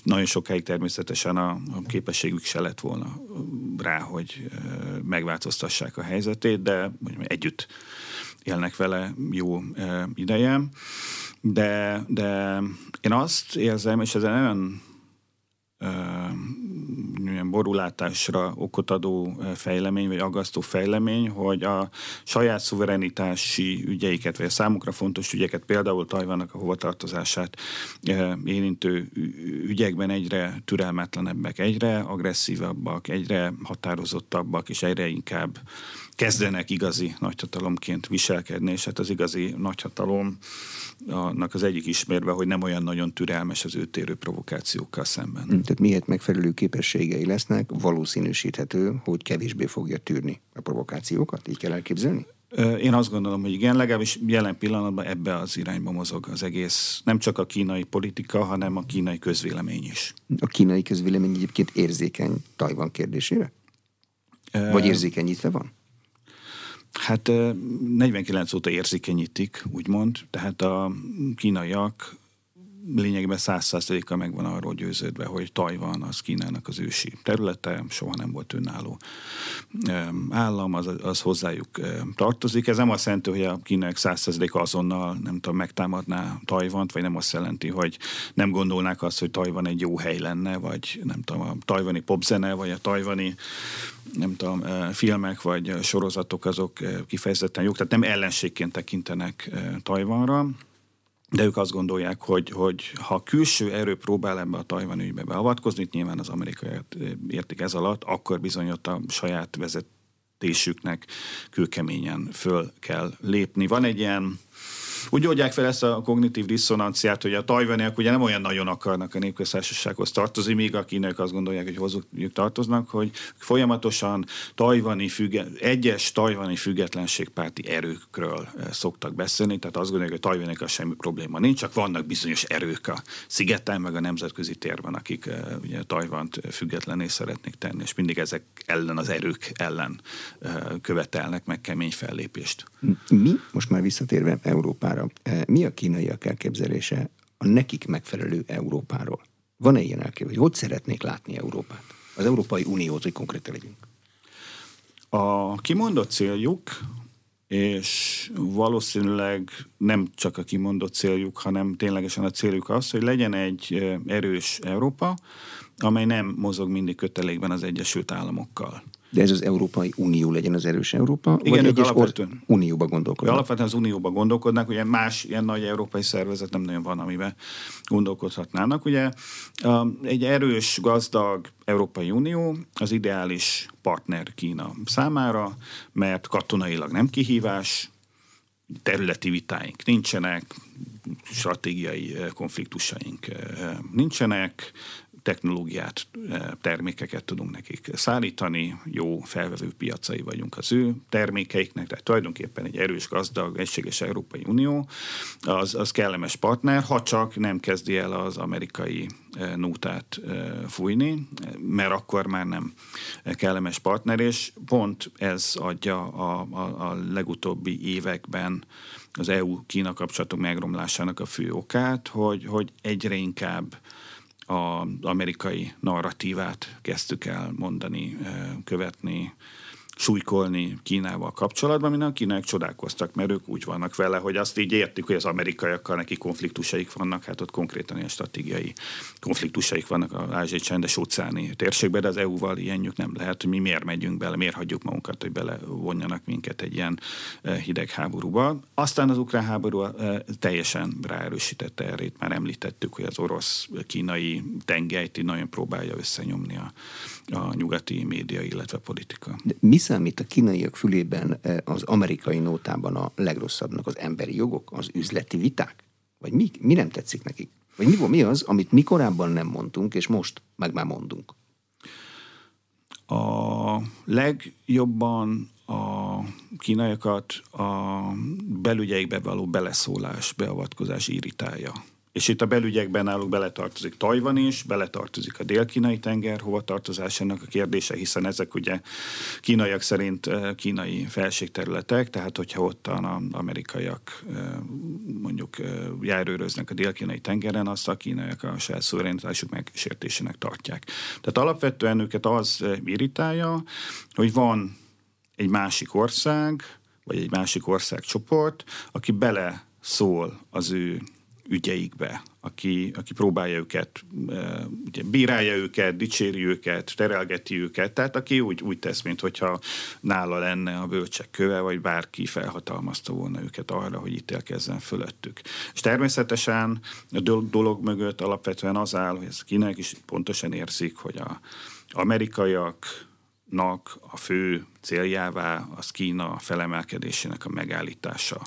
Nagyon sokáig természetesen a, a képességük se lett volna rá, hogy megváltoztassák a helyzetét, de mondjuk együtt élnek vele jó ideje. De, de én azt érzem, és ez olyan olyan borulátásra okot adó fejlemény, vagy aggasztó fejlemény, hogy a saját szuverenitási ügyeiket, vagy a számukra fontos ügyeket, például Tajvannak a hovatartozását érintő ügyekben egyre türelmetlenebbek, egyre agresszívabbak, egyre határozottabbak, és egyre inkább kezdenek igazi nagyhatalomként viselkedni, és hát az igazi nagyhatalom annak az egyik ismérve, hogy nem olyan nagyon türelmes az őtérő provokációkkal szemben. Hm, tehát miért megfelelő képességei lesznek, valószínűsíthető, hogy kevésbé fogja tűrni a provokációkat? Így kell elképzelni? Én azt gondolom, hogy igen, legalábbis jelen pillanatban ebbe az irányba mozog az egész, nem csak a kínai politika, hanem a kínai közvélemény is. A kínai közvélemény egyébként érzékeny Tajvan kérdésére? Vagy érzékenyítve van? Hát 49 óta érzékenyítik, úgymond, tehát a kínaiak lényegében százszázaléka meg van arról győződve, hogy Tajvan az Kínának az ősi területe, soha nem volt önálló állam, az, az hozzájuk tartozik. Ez nem azt jelenti, hogy a kínaiak százszázaléka azonnal nem tudom, megtámadná Tajvant, vagy nem azt jelenti, hogy nem gondolnák azt, hogy Tajvan egy jó hely lenne, vagy nem tudom, a tajvani popzene, vagy a tajvani nem tudom, filmek vagy sorozatok azok kifejezetten jók, tehát nem ellenségként tekintenek Tajvanra, de ők azt gondolják, hogy, hogy ha külső erő próbál ebbe a Tajvan ügybe beavatkozni, nyilván az amerikaiak értik ez alatt, akkor bizony ott a saját vezetésüknek kőkeményen föl kell lépni. Van egy ilyen úgy oldják fel ezt a kognitív diszonanciát, hogy a tajvaniak ugye nem olyan nagyon akarnak a népköztársasághoz tartozni, míg a kínaiak azt gondolják, hogy hozzájuk tartoznak, hogy folyamatosan tajvani függe, egyes tajvani függetlenségpárti erőkről eh, szoktak beszélni, tehát azt gondolják, hogy tajvaniak semmi probléma nincs, csak vannak bizonyos erők a szigeten, meg a nemzetközi térben, akik eh, ugye Tajvant függetlené szeretnék tenni, és mindig ezek ellen az erők ellen eh, követelnek meg kemény fellépést. Mi, most már visszatérve Európára, Európára. E, mi a kínaiak elképzelése a nekik megfelelő Európáról? Van-e ilyen elképzelés? Hogy szeretnék látni Európát? Az Európai Uniót, hogy konkrétan legyünk. A kimondott céljuk, és valószínűleg nem csak a kimondott céljuk, hanem ténylegesen a céljuk az, hogy legyen egy e, erős Európa, amely nem mozog mindig kötelékben az Egyesült Államokkal. De ez az Európai Unió legyen az erős Európa? Igen, vagy egyes alapvetően, unióba gondolkodnak? Alapvetően az unióba gondolkodnak, ugye más ilyen nagy európai szervezet nem nagyon van, amiben gondolkodhatnának. Ugye egy erős, gazdag Európai Unió az ideális partner Kína számára, mert katonailag nem kihívás, területi vitáink nincsenek, stratégiai konfliktusaink nincsenek, technológiát, eh, termékeket tudunk nekik szállítani, jó felvevő piacai vagyunk az ő termékeiknek, tehát tulajdonképpen egy erős, gazdag, egységes Európai Unió, az, az kellemes partner, ha csak nem kezdi el az amerikai eh, nótát eh, fújni, mert akkor már nem kellemes partner, és pont ez adja a, a, a legutóbbi években az EU-Kína kapcsolatok megromlásának a fő okát, hogy, hogy egyre inkább az amerikai narratívát kezdtük el mondani, követni, súlykolni Kínával kapcsolatban, minden a csodálkoztak, mert ők úgy vannak vele, hogy azt így értik, hogy az amerikaiakkal neki konfliktusaik vannak, hát ott konkrétan ilyen stratégiai konfliktusaik vannak az ázsiai csendes óceáni térségben, de az EU-val ilyenjük nem lehet, hogy mi miért megyünk bele, miért hagyjuk magunkat, hogy belevonjanak minket egy ilyen eh, hidegháborúba. Aztán az ukrán háború eh, teljesen ráerősítette erre, itt már említettük, hogy az orosz-kínai tengelyt nagyon próbálja összenyomni a, a nyugati média, illetve politika. De mi számít a kínaiak fülében eh, az amerikai nótában a legrosszabbnak az emberi jogok, az üzleti viták? Vagy mi, mi nem tetszik nekik? Vagy mi, mi az, amit mi korábban nem mondtunk, és most meg már mondunk? A legjobban a kínaiakat a belügyeikbe való beleszólás, beavatkozás irritálja. És itt a belügyekben náluk beletartozik Tajvan is, beletartozik a dél-kínai tenger hova tartozásának a kérdése, hiszen ezek ugye kínaiak szerint eh, kínai felségterületek, tehát hogyha ott az amerikaiak eh, mondjuk eh, járőröznek a dél-kínai tengeren, azt a kínaiak a saját szuverenitásuk megsértésének tartják. Tehát alapvetően őket az irritálja, hogy van egy másik ország, vagy egy másik országcsoport, aki bele szól az ő ügyeikbe, aki, aki próbálja őket, e, ugye, bírálja őket, dicséri őket, terelgeti őket, tehát aki úgy, úgy tesz, mint hogyha nála lenne a bölcsek köve, vagy bárki felhatalmazta volna őket arra, hogy ítélkezzen fölöttük. És természetesen a dolog mögött alapvetően az áll, hogy ez kinek is pontosan érzik, hogy a amerikaiaknak a fő céljává az Kína felemelkedésének a megállítása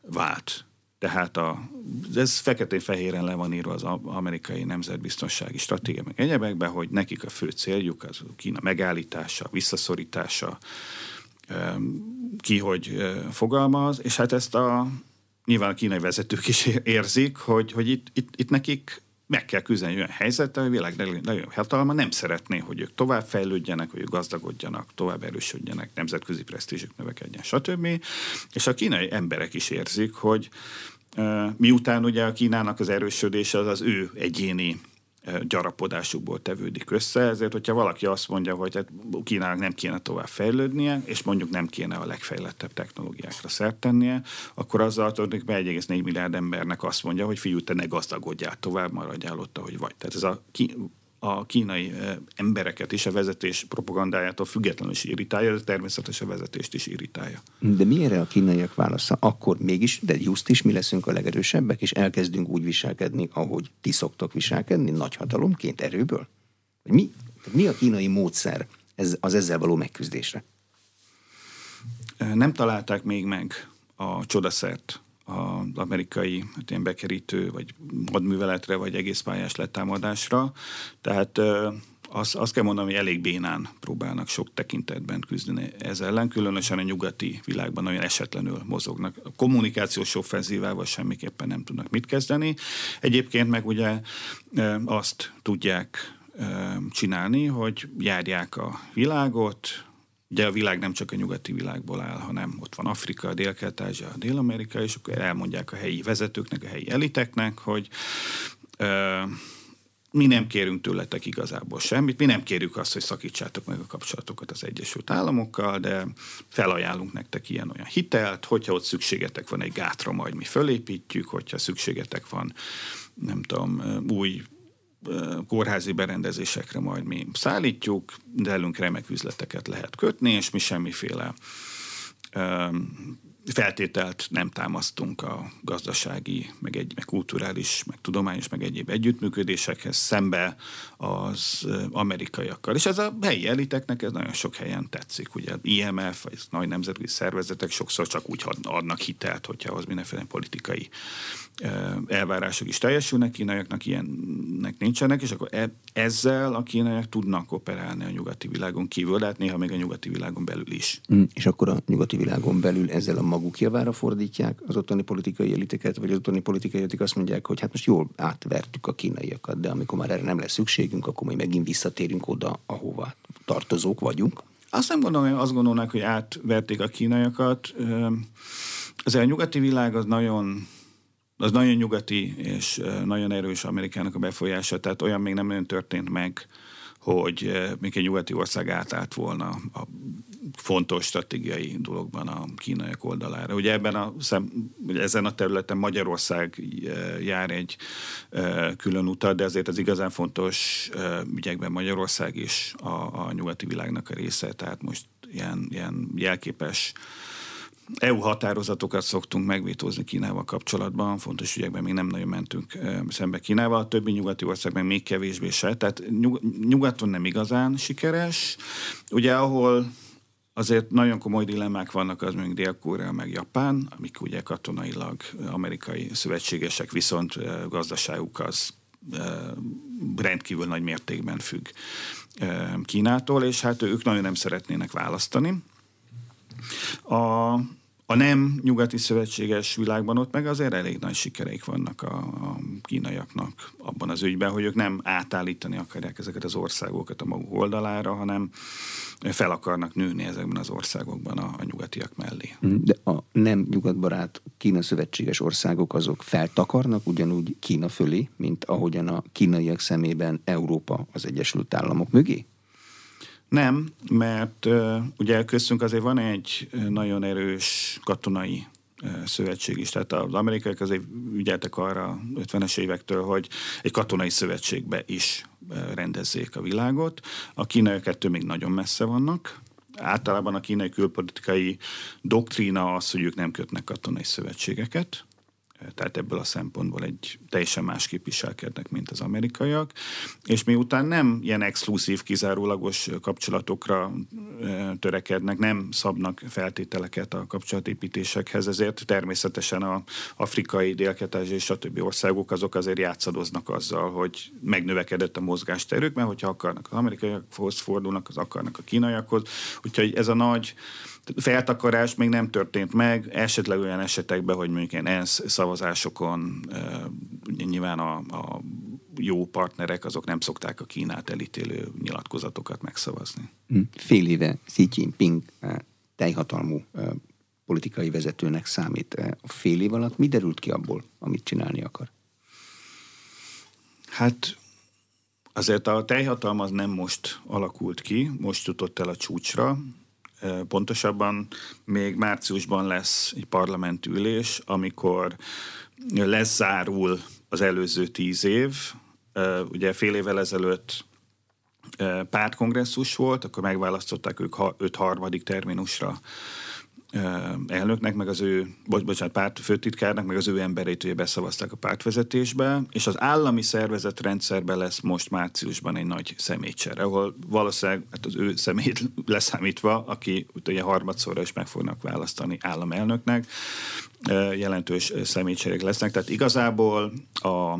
vált. Tehát a, ez feketén-fehéren le van írva az amerikai nemzetbiztonsági stratégia, meg egyebekben, hogy nekik a fő céljuk az Kína megállítása, visszaszorítása, ki hogy fogalmaz, és hát ezt a nyilván a kínai vezetők is érzik, hogy, hogy itt, itt, itt nekik meg kell küzdeni olyan helyzettel, hogy a világ nagyon hatalma nem szeretné, hogy ők tovább fejlődjenek, hogy ők gazdagodjanak, tovább erősödjenek, nemzetközi presztízsük növekedjen, stb. És a kínai emberek is érzik, hogy miután ugye a Kínának az erősödése az az ő egyéni gyarapodásukból tevődik össze, ezért, hogyha valaki azt mondja, hogy hát Kínának nem kéne tovább fejlődnie, és mondjuk nem kéne a legfejlettebb technológiákra szert tennie, akkor azzal be 1,4 milliárd embernek azt mondja, hogy fiú, te ne gazdagodjál tovább, maradjál ott, ahogy vagy. Tehát ez a a kínai embereket is a vezetés propagandájától függetlenül is irritálja, de természetesen a vezetést is irritálja. De mi erre a kínaiak válasza? Akkor mégis, de just is mi leszünk a legerősebbek, és elkezdünk úgy viselkedni, ahogy ti szoktok viselkedni, nagyhatalomként erőből? Mi, mi a kínai módszer ez, az ezzel való megküzdésre? Nem találták még meg a csodaszert az amerikai hát ilyen bekerítő, vagy hadműveletre, vagy egész pályás letámadásra. Tehát azt, azt kell mondanom, hogy elég bénán próbálnak sok tekintetben küzdeni ez ellen, különösen a nyugati világban nagyon esetlenül mozognak. A kommunikációs offenzívával semmiképpen nem tudnak mit kezdeni. Egyébként meg ugye azt tudják csinálni, hogy járják a világot, Ugye a világ nem csak a nyugati világból áll, hanem ott van Afrika, Dél-Kelet-Ázsia, Dél-Amerika, és akkor elmondják a helyi vezetőknek, a helyi eliteknek, hogy ö, mi nem kérünk tőletek igazából semmit, mi nem kérjük azt, hogy szakítsátok meg a kapcsolatokat az Egyesült Államokkal, de felajánlunk nektek ilyen-olyan hitelt, hogyha ott szükségetek van egy gátra, majd mi fölépítjük, hogyha szükségetek van, nem tudom, új kórházi berendezésekre majd mi szállítjuk, de elünk remek üzleteket lehet kötni, és mi semmiféle feltételt nem támasztunk a gazdasági, meg, egy, meg kulturális, meg tudományos, meg egyéb együttműködésekhez szembe az amerikaiakkal. És ez a helyi eliteknek ez nagyon sok helyen tetszik. Ugye IMF, vagy nagy nemzetközi szervezetek sokszor csak úgy adnak hitelt, hogyha az mindenféle politikai elvárások is teljesülnek, kínaiaknak ilyennek nincsenek, és akkor e, ezzel a kínaiak tudnak operálni a nyugati világon kívül, de hát néha még a nyugati világon belül is. Mm, és akkor a nyugati világon belül ezzel a maguk javára fordítják az ottani politikai eliteket, vagy az ottani politikai elitek azt mondják, hogy hát most jól átvertük a kínaiakat, de amikor már erre nem lesz szükségünk, akkor majd megint visszatérünk oda, ahova tartozók vagyunk. Azt nem gondolom, hogy azt gondolnak, hogy átverték a kínaiakat. Az a nyugati világ az nagyon az nagyon nyugati és nagyon erős Amerikának a befolyása, tehát olyan még nem nagyon történt meg, hogy még egy nyugati ország átállt volna a fontos stratégiai dologban a kínaiak oldalára. Ugye ebben a ezen a területen Magyarország jár egy külön utat, de azért az igazán fontos ügyekben Magyarország is a, a nyugati világnak a része, tehát most ilyen, ilyen jelképes EU határozatokat szoktunk megvétózni Kínával kapcsolatban, fontos ügyekben még nem nagyon mentünk szembe Kínával, a többi nyugati ország meg még kevésbé se, tehát nyugaton nem igazán sikeres. Ugye ahol azért nagyon komoly dilemmák vannak, az még Dél-Korea, meg Japán, amik ugye katonailag amerikai szövetségesek, viszont gazdaságuk az rendkívül nagy mértékben függ Kínától, és hát ők nagyon nem szeretnének választani. A, a nem nyugati szövetséges világban ott meg azért elég nagy sikereik vannak a, a kínaiaknak abban az ügyben, hogy ők nem átállítani akarják ezeket az országokat a maguk oldalára, hanem fel akarnak nőni ezekben az országokban a, a nyugatiak mellé. De a nem nyugatbarát Kína szövetséges országok azok feltakarnak ugyanúgy Kína fölé, mint ahogyan a kínaiak szemében Európa az Egyesült Államok mögé? Nem, mert ugye köztünk azért van egy nagyon erős katonai szövetség is. Tehát az amerikaiak azért ügyeltek arra 50-es évektől, hogy egy katonai szövetségbe is rendezzék a világot. A kínaiak ettől még nagyon messze vannak. Általában a kínai külpolitikai doktrína az, hogy ők nem kötnek katonai szövetségeket, tehát ebből a szempontból egy teljesen másképp viselkednek, mint az amerikaiak, és miután nem ilyen exkluzív, kizárólagos kapcsolatokra törekednek, nem szabnak feltételeket a kapcsolatépítésekhez, ezért természetesen a afrikai, délketási és többi országok azok azért játszadoznak azzal, hogy megnövekedett a mozgásterük, mert hogyha akarnak az amerikaiakhoz fordulnak, az akarnak a kínaiakhoz, úgyhogy ez a nagy feltakarás még nem történt meg, esetleg olyan esetekben, hogy mondjuk ilyen ENSZ szavazásokon nyilván a, a jó partnerek, azok nem szokták a Kínát elítélő nyilatkozatokat megszavazni. Hm. Fél éve Xi Jinping teljhatalmú politikai vezetőnek számít. A fél év alatt mi derült ki abból, amit csinálni akar? Hát azért a teljhatalma az nem most alakult ki, most jutott el a csúcsra. Pontosabban még márciusban lesz egy parlamenti ülés, amikor lezárul az előző tíz év. Ugye fél évvel ezelőtt pártkongresszus volt, akkor megválasztották ők öt harmadik terminusra elnöknek, meg az ő, bocs, bocsánat, párt főtitkárnak, meg az ő embereit ugye beszavazták a pártvezetésbe, és az állami szervezet rendszerben lesz most márciusban egy nagy személycsere, ahol valószínűleg hát az ő szemét leszámítva, aki ugye harmadszorra is meg fognak választani államelnöknek, jelentős személycserek lesznek. Tehát igazából a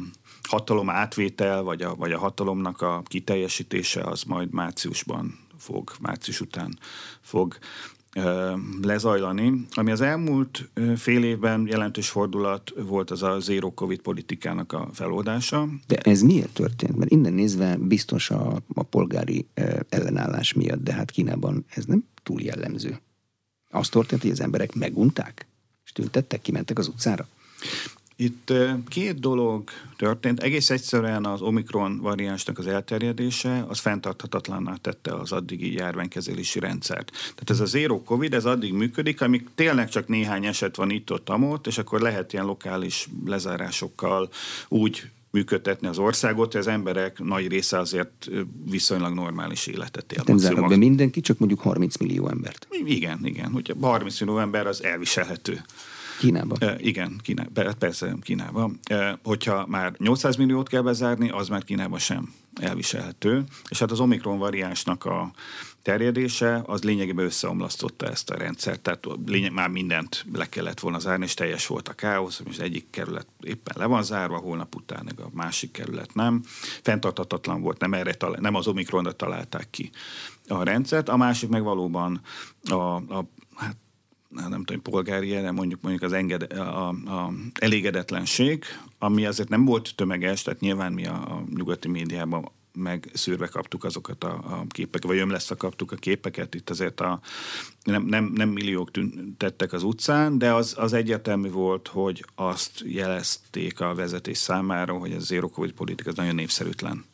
hatalom átvétel, vagy a, vagy a hatalomnak a kiteljesítése az majd márciusban fog, március után fog lezajlani. Ami az elmúlt fél évben jelentős fordulat volt az a zero covid politikának a feloldása. De ez miért történt? Mert innen nézve biztos a, a polgári ellenállás miatt, de hát Kínában ez nem túl jellemző. Az történt, hogy az emberek megunták, és tüntettek, kimentek az utcára. Itt két dolog történt. Egész egyszerűen az Omikron variánsnak az elterjedése az fenntarthatatlanná tette az addigi járványkezelési rendszert. Tehát ez a zero covid, ez addig működik, amíg tényleg csak néhány eset van itt-ott, amott, és akkor lehet ilyen lokális lezárásokkal úgy működtetni az országot, hogy az emberek nagy része azért viszonylag normális életet él. Nem zárnak be mindenki, csak mondjuk 30 millió embert. Igen, igen. Hogyha 30 millió ember az elviselhető. Kínába. E, igen, Kínába, persze Kínába. E, hogyha már 800 milliót kell bezárni, az már Kínába sem elviselhető. És hát az Omikron variánsnak a terjedése az lényegében összeomlasztotta ezt a rendszert. Tehát lényeg, már mindent le kellett volna zárni, és teljes volt a káosz, és egyik kerület éppen le van zárva, holnap után a másik kerület nem. Fentartatatlan volt, nem, erre talál, nem az Omikronra találták ki a rendszert. A másik meg valóban a, a hát nem tudom, polgári de mondjuk mondjuk az enged, a, a elégedetlenség, ami azért nem volt tömeges, tehát nyilván mi a, a nyugati médiában meg szűrve kaptuk azokat a, a képeket, vagy ömlesztve kaptuk a képeket, itt azért a, nem, nem, nem milliók tettek az utcán, de az, az egyértelmű volt, hogy azt jelezték a vezetés számára, hogy ez zero covid politika nagyon népszerűtlen.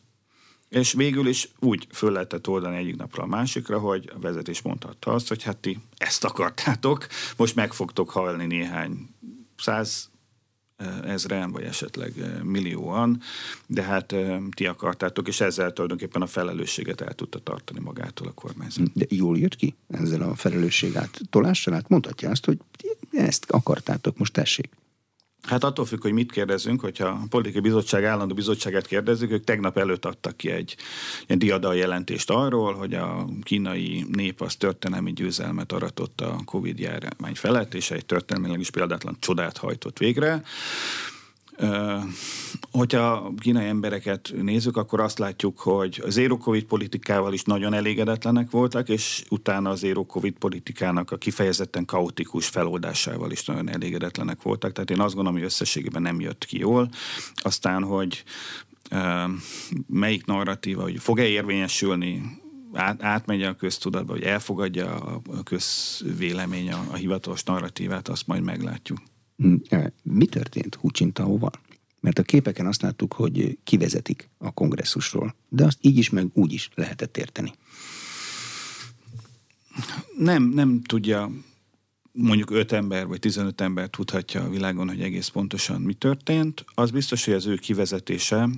És végül is úgy föl lehetett oldani egyik napra a másikra, hogy a vezetés mondhatta azt, hogy hát ti ezt akartátok, most meg fogtok halni néhány száz ezren, vagy esetleg millióan, de hát ti akartátok, és ezzel tulajdonképpen a felelősséget el tudta tartani magától a kormányzat. De jól jött ki ezzel a felelősség átolással? Hát mondhatja azt, hogy ezt akartátok, most tessék. Hát attól függ, hogy mit kérdezünk, hogyha a politikai bizottság állandó bizottságát kérdezzük, ők tegnap előtt adtak ki egy ilyen diadal jelentést arról, hogy a kínai nép az történelmi győzelmet aratott a Covid járvány felett, és egy történelmileg is példátlan csodát hajtott végre. Hogyha kínai embereket nézzük, akkor azt látjuk, hogy a zero covid politikával is nagyon elégedetlenek voltak, és utána a zero covid politikának a kifejezetten kaotikus feloldásával is nagyon elégedetlenek voltak. Tehát én azt gondolom, hogy összességében nem jött ki jól. Aztán, hogy melyik narratíva, hogy fog-e érvényesülni, át, átmegy a köztudatba, hogy elfogadja a közvélemény a, a hivatalos narratívát, azt majd meglátjuk. Hm, mi történt Hu Jintao-val? Mert a képeken azt láttuk, hogy kivezetik a kongresszusról, de azt így is, meg úgy is lehetett érteni. Nem, nem tudja mondjuk 5 ember vagy 15 ember tudhatja a világon, hogy egész pontosan mi történt. Az biztos, hogy az ő kivezetése,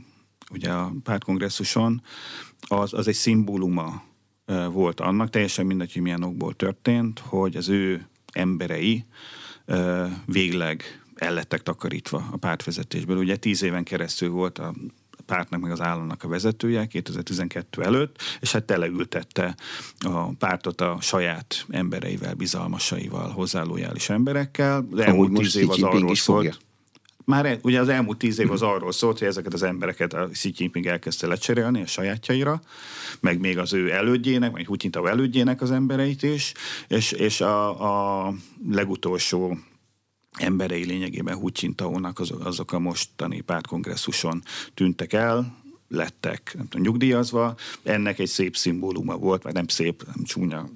ugye a pártkongresszuson, az, az egy szimbóluma volt annak, teljesen mindegy, hogy milyen okból történt, hogy az ő emberei végleg el lettek takarítva a pártvezetésből. Ugye tíz éven keresztül volt a pártnak meg az államnak a vezetője 2012 előtt, és hát teleültette a pártot a saját embereivel, bizalmasaival, hozzálójális emberekkel. Az elmúlt tíz év az arról szólt. Már ugye az elmúlt tíz év az arról szólt, hogy ezeket az embereket a Xi Jinping elkezdte lecserélni a sajátjaira, meg még az ő elődjének, vagy Hu Jintao elődjének az embereit is, és, és a, a legutolsó emberei lényegében Hu Jintao-nak azok a mostani pártkongresszuson tűntek el, lettek nem tudom, nyugdíjazva. Ennek egy szép szimbóluma volt, vagy nem szép, nem csúnya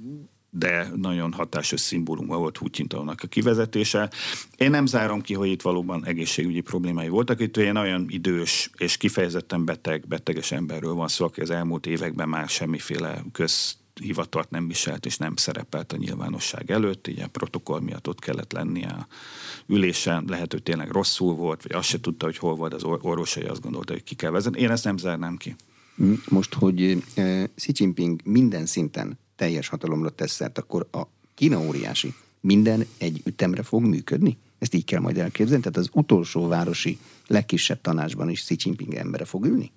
de nagyon hatásos szimbóluma volt Hutyintónak a kivezetése. Én nem zárom ki, hogy itt valóban egészségügyi problémái voltak. Itt olyan olyan idős és kifejezetten beteg, beteges emberről van szó, aki az elmúlt években már semmiféle köz hivatalt nem viselt és nem szerepelt a nyilvánosság előtt, így a protokoll miatt ott kellett lennie a ülésen, lehet, hogy tényleg rosszul volt, vagy azt se tudta, hogy hol volt az orvosai, azt gondolta, hogy ki kell vezetni. Én ezt nem zárnám ki. Most, hogy eh, Xi Jinping minden szinten teljes hatalomra tesz szert, akkor a Kína óriási minden egy ütemre fog működni? Ezt így kell majd elképzelni? Tehát az utolsó városi legkisebb tanácsban is Xi Jinping embere fog ülni?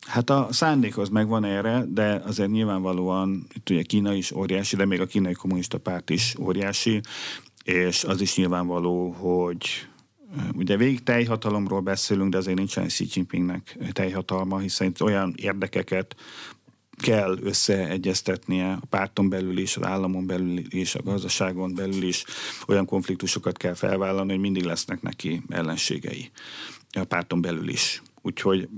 Hát a szándék az megvan erre, de azért nyilvánvalóan itt ugye Kína is óriási, de még a kínai kommunista párt is óriási, és az is nyilvánvaló, hogy Ugye végig teljhatalomról beszélünk, de azért nincsen Xi Jinpingnek teljhatalma, hiszen itt olyan érdekeket kell összeegyeztetnie a párton belül is, az államon belül is, a gazdaságon belül is, olyan konfliktusokat kell felvállalni, hogy mindig lesznek neki ellenségei a párton belül is. Úgyhogy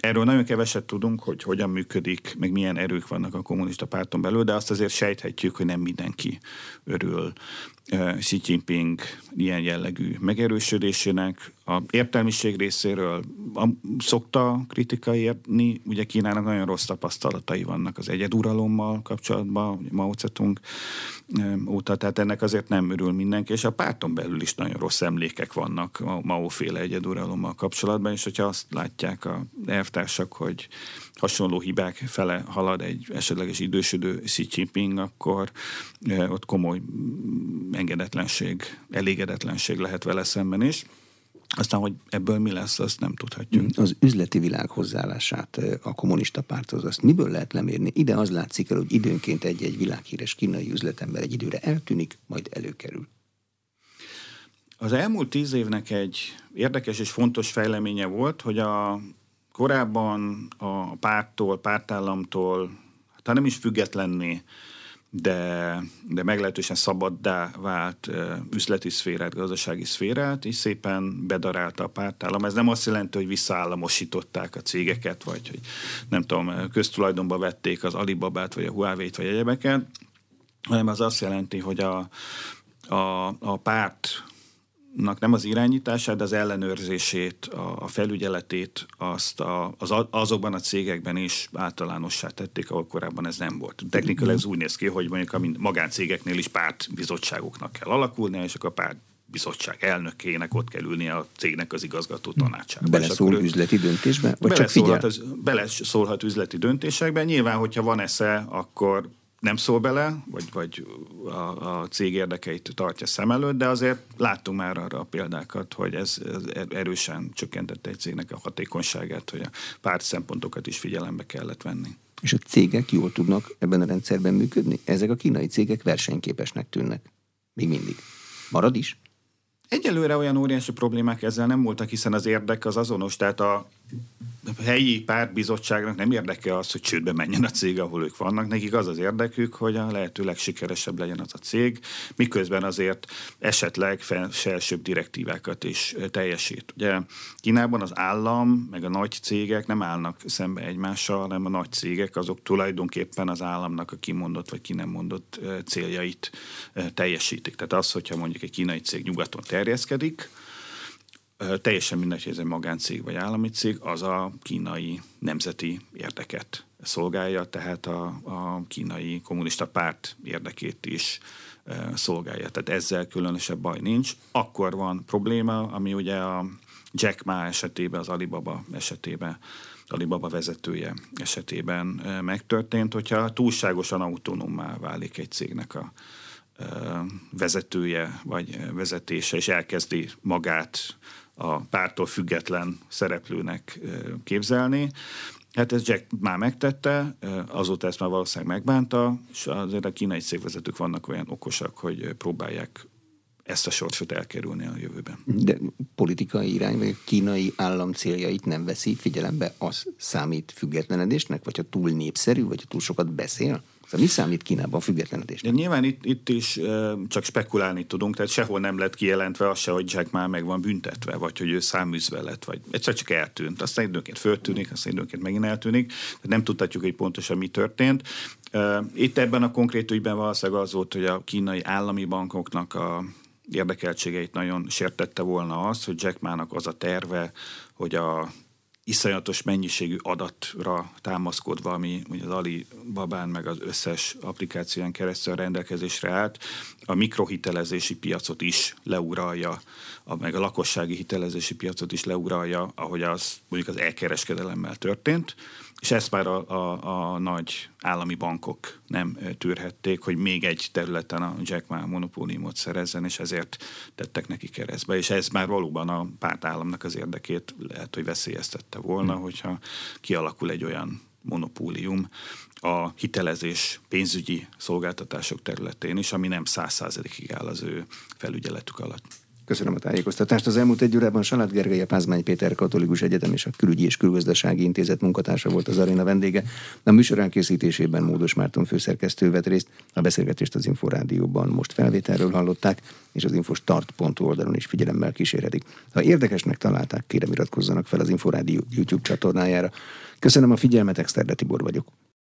erről nagyon keveset tudunk, hogy hogyan működik, meg milyen erők vannak a kommunista párton belül, de azt azért sejthetjük, hogy nem mindenki örül Xi Jinping ilyen jellegű megerősödésének. A értelmiség részéről a, szokta kritika érni, ugye Kínának nagyon rossz tapasztalatai vannak az egyeduralommal kapcsolatban, ugye Mao Zedong óta, tehát ennek azért nem örül mindenki, és a párton belül is nagyon rossz emlékek vannak a Mao-féle egyeduralommal kapcsolatban, és hogyha azt látják a elvtársak, hogy hasonló hibák fele halad egy esetleges idősödő Xi Jinping, akkor ott komoly engedetlenség, elégedetlenség lehet vele szemben is. Aztán, hogy ebből mi lesz, azt nem tudhatjuk. Az üzleti világ hozzáállását a kommunista párthoz, azt miből lehet lemérni? Ide az látszik el, hogy időnként egy-egy világhíres kínai üzletember egy időre eltűnik, majd előkerül. Az elmúlt tíz évnek egy érdekes és fontos fejleménye volt, hogy a korábban a párttól, pártállamtól, hát nem is függetlenné, de, de meglehetősen szabaddá vált üzleti szférát, gazdasági szférát, és szépen bedarálta a pártállam. Ez nem azt jelenti, hogy visszaállamosították a cégeket, vagy hogy nem tudom, köztulajdonba vették az Alibabát, vagy a Huawei-t, vagy egyebeket, hanem az azt jelenti, hogy a, a, a párt nem az irányítását, de az ellenőrzését, a, felügyeletét azt a, az, azokban a cégekben is általánossá tették, ahol korábban ez nem volt. Technikailag ez úgy néz ki, hogy mondjuk a magáncégeknél is pártbizottságoknak kell alakulnia, és akkor a párt bizottság elnökének ott kell ülnie a cégnek az igazgató tanácsába. Beleszól üzleti döntésbe? Vagy csak figyel? Az, beleszólhat üzleti döntésekben. Nyilván, hogyha van esze, akkor nem szól bele, vagy, vagy a, a cég érdekeit tartja szem előtt, de azért láttunk már arra a példákat, hogy ez, ez erősen csökkentette egy cégnek a hatékonyságát, hogy a párt szempontokat is figyelembe kellett venni. És a cégek jól tudnak ebben a rendszerben működni? Ezek a kínai cégek versenyképesnek tűnnek. Még mindig. Marad is? Egyelőre olyan óriási problémák ezzel nem voltak, hiszen az érdek az azonos, tehát a helyi pártbizottságnak nem érdeke az, hogy csődbe menjen a cég, ahol ők vannak. Nekik az az érdekük, hogy a lehető legsikeresebb legyen az a cég, miközben azért esetleg felsőbb direktívákat is teljesít. Ugye Kínában az állam, meg a nagy cégek nem állnak szembe egymással, hanem a nagy cégek azok tulajdonképpen az államnak a kimondott vagy ki nem mondott céljait teljesítik. Tehát az, hogyha mondjuk egy kínai cég nyugaton terjeszkedik, teljesen mindegy, hogy ez egy magáncég vagy állami cég, az a kínai nemzeti érdeket szolgálja, tehát a, a kínai kommunista párt érdekét is szolgálja. Tehát ezzel különösebb baj nincs. Akkor van probléma, ami ugye a Jack Ma esetében, az Alibaba esetében Alibaba vezetője esetében megtörtént, hogyha túlságosan autonómá válik egy cégnek a vezetője vagy vezetése, és elkezdi magát a pártól független szereplőnek képzelni. Hát ez Jack már megtette, azóta ezt már valószínűleg megbánta, és azért a kínai cégvezetők vannak olyan okosak, hogy próbálják ezt a sorsot elkerülni a jövőben. De politikai irány, vagy a kínai állam céljait nem veszi figyelembe, az számít függetlenedésnek, vagy ha túl népszerű, vagy ha túl sokat beszél? Szóval mi számít Kínában a függetlenedésnek? Nyilván itt, itt is csak spekulálni tudunk, tehát sehol nem lett kijelentve az se, hogy Jack már meg van büntetve, vagy hogy ő száműzve lett, vagy egyszer csak eltűnt. Aztán időnként föltűnik, aztán időnként megint eltűnik. Tehát nem tudhatjuk, hogy pontosan mi történt. Itt ebben a konkrét ügyben valószínűleg az volt, hogy a kínai állami bankoknak a érdekeltségeit nagyon sértette volna az, hogy Jack Mának az a terve, hogy a iszonyatos mennyiségű adatra támaszkodva, ami az Ali Babán meg az összes applikáción keresztül rendelkezésre állt, a mikrohitelezési piacot is leuralja, a, meg a lakossági hitelezési piacot is leuralja, ahogy az mondjuk az elkereskedelemmel történt és ezt már a, a, a nagy állami bankok nem tűrhették, hogy még egy területen a Jack Ma monopóliumot szerezzen, és ezért tettek neki keresztbe. És ez már valóban a pártállamnak az érdekét lehet, hogy veszélyeztette volna, hmm. hogyha kialakul egy olyan monopólium a hitelezés pénzügyi szolgáltatások területén is, ami nem száz százalékig áll az ő felügyeletük alatt. Köszönöm a tájékoztatást. Az elmúlt egy órában Salat Gergely, a Pázmány Péter Katolikus Egyetem és a Külügyi és Külgazdasági Intézet munkatársa volt az aréna vendége. A műsor elkészítésében Módos Márton főszerkesztő vett részt. A beszélgetést az Inforádióban most felvételről hallották, és az infostart.hu oldalon is figyelemmel kísérhetik. Ha érdekesnek találták, kérem iratkozzanak fel az Inforádió YouTube csatornájára. Köszönöm a figyelmet, Exterde Tibor vagyok.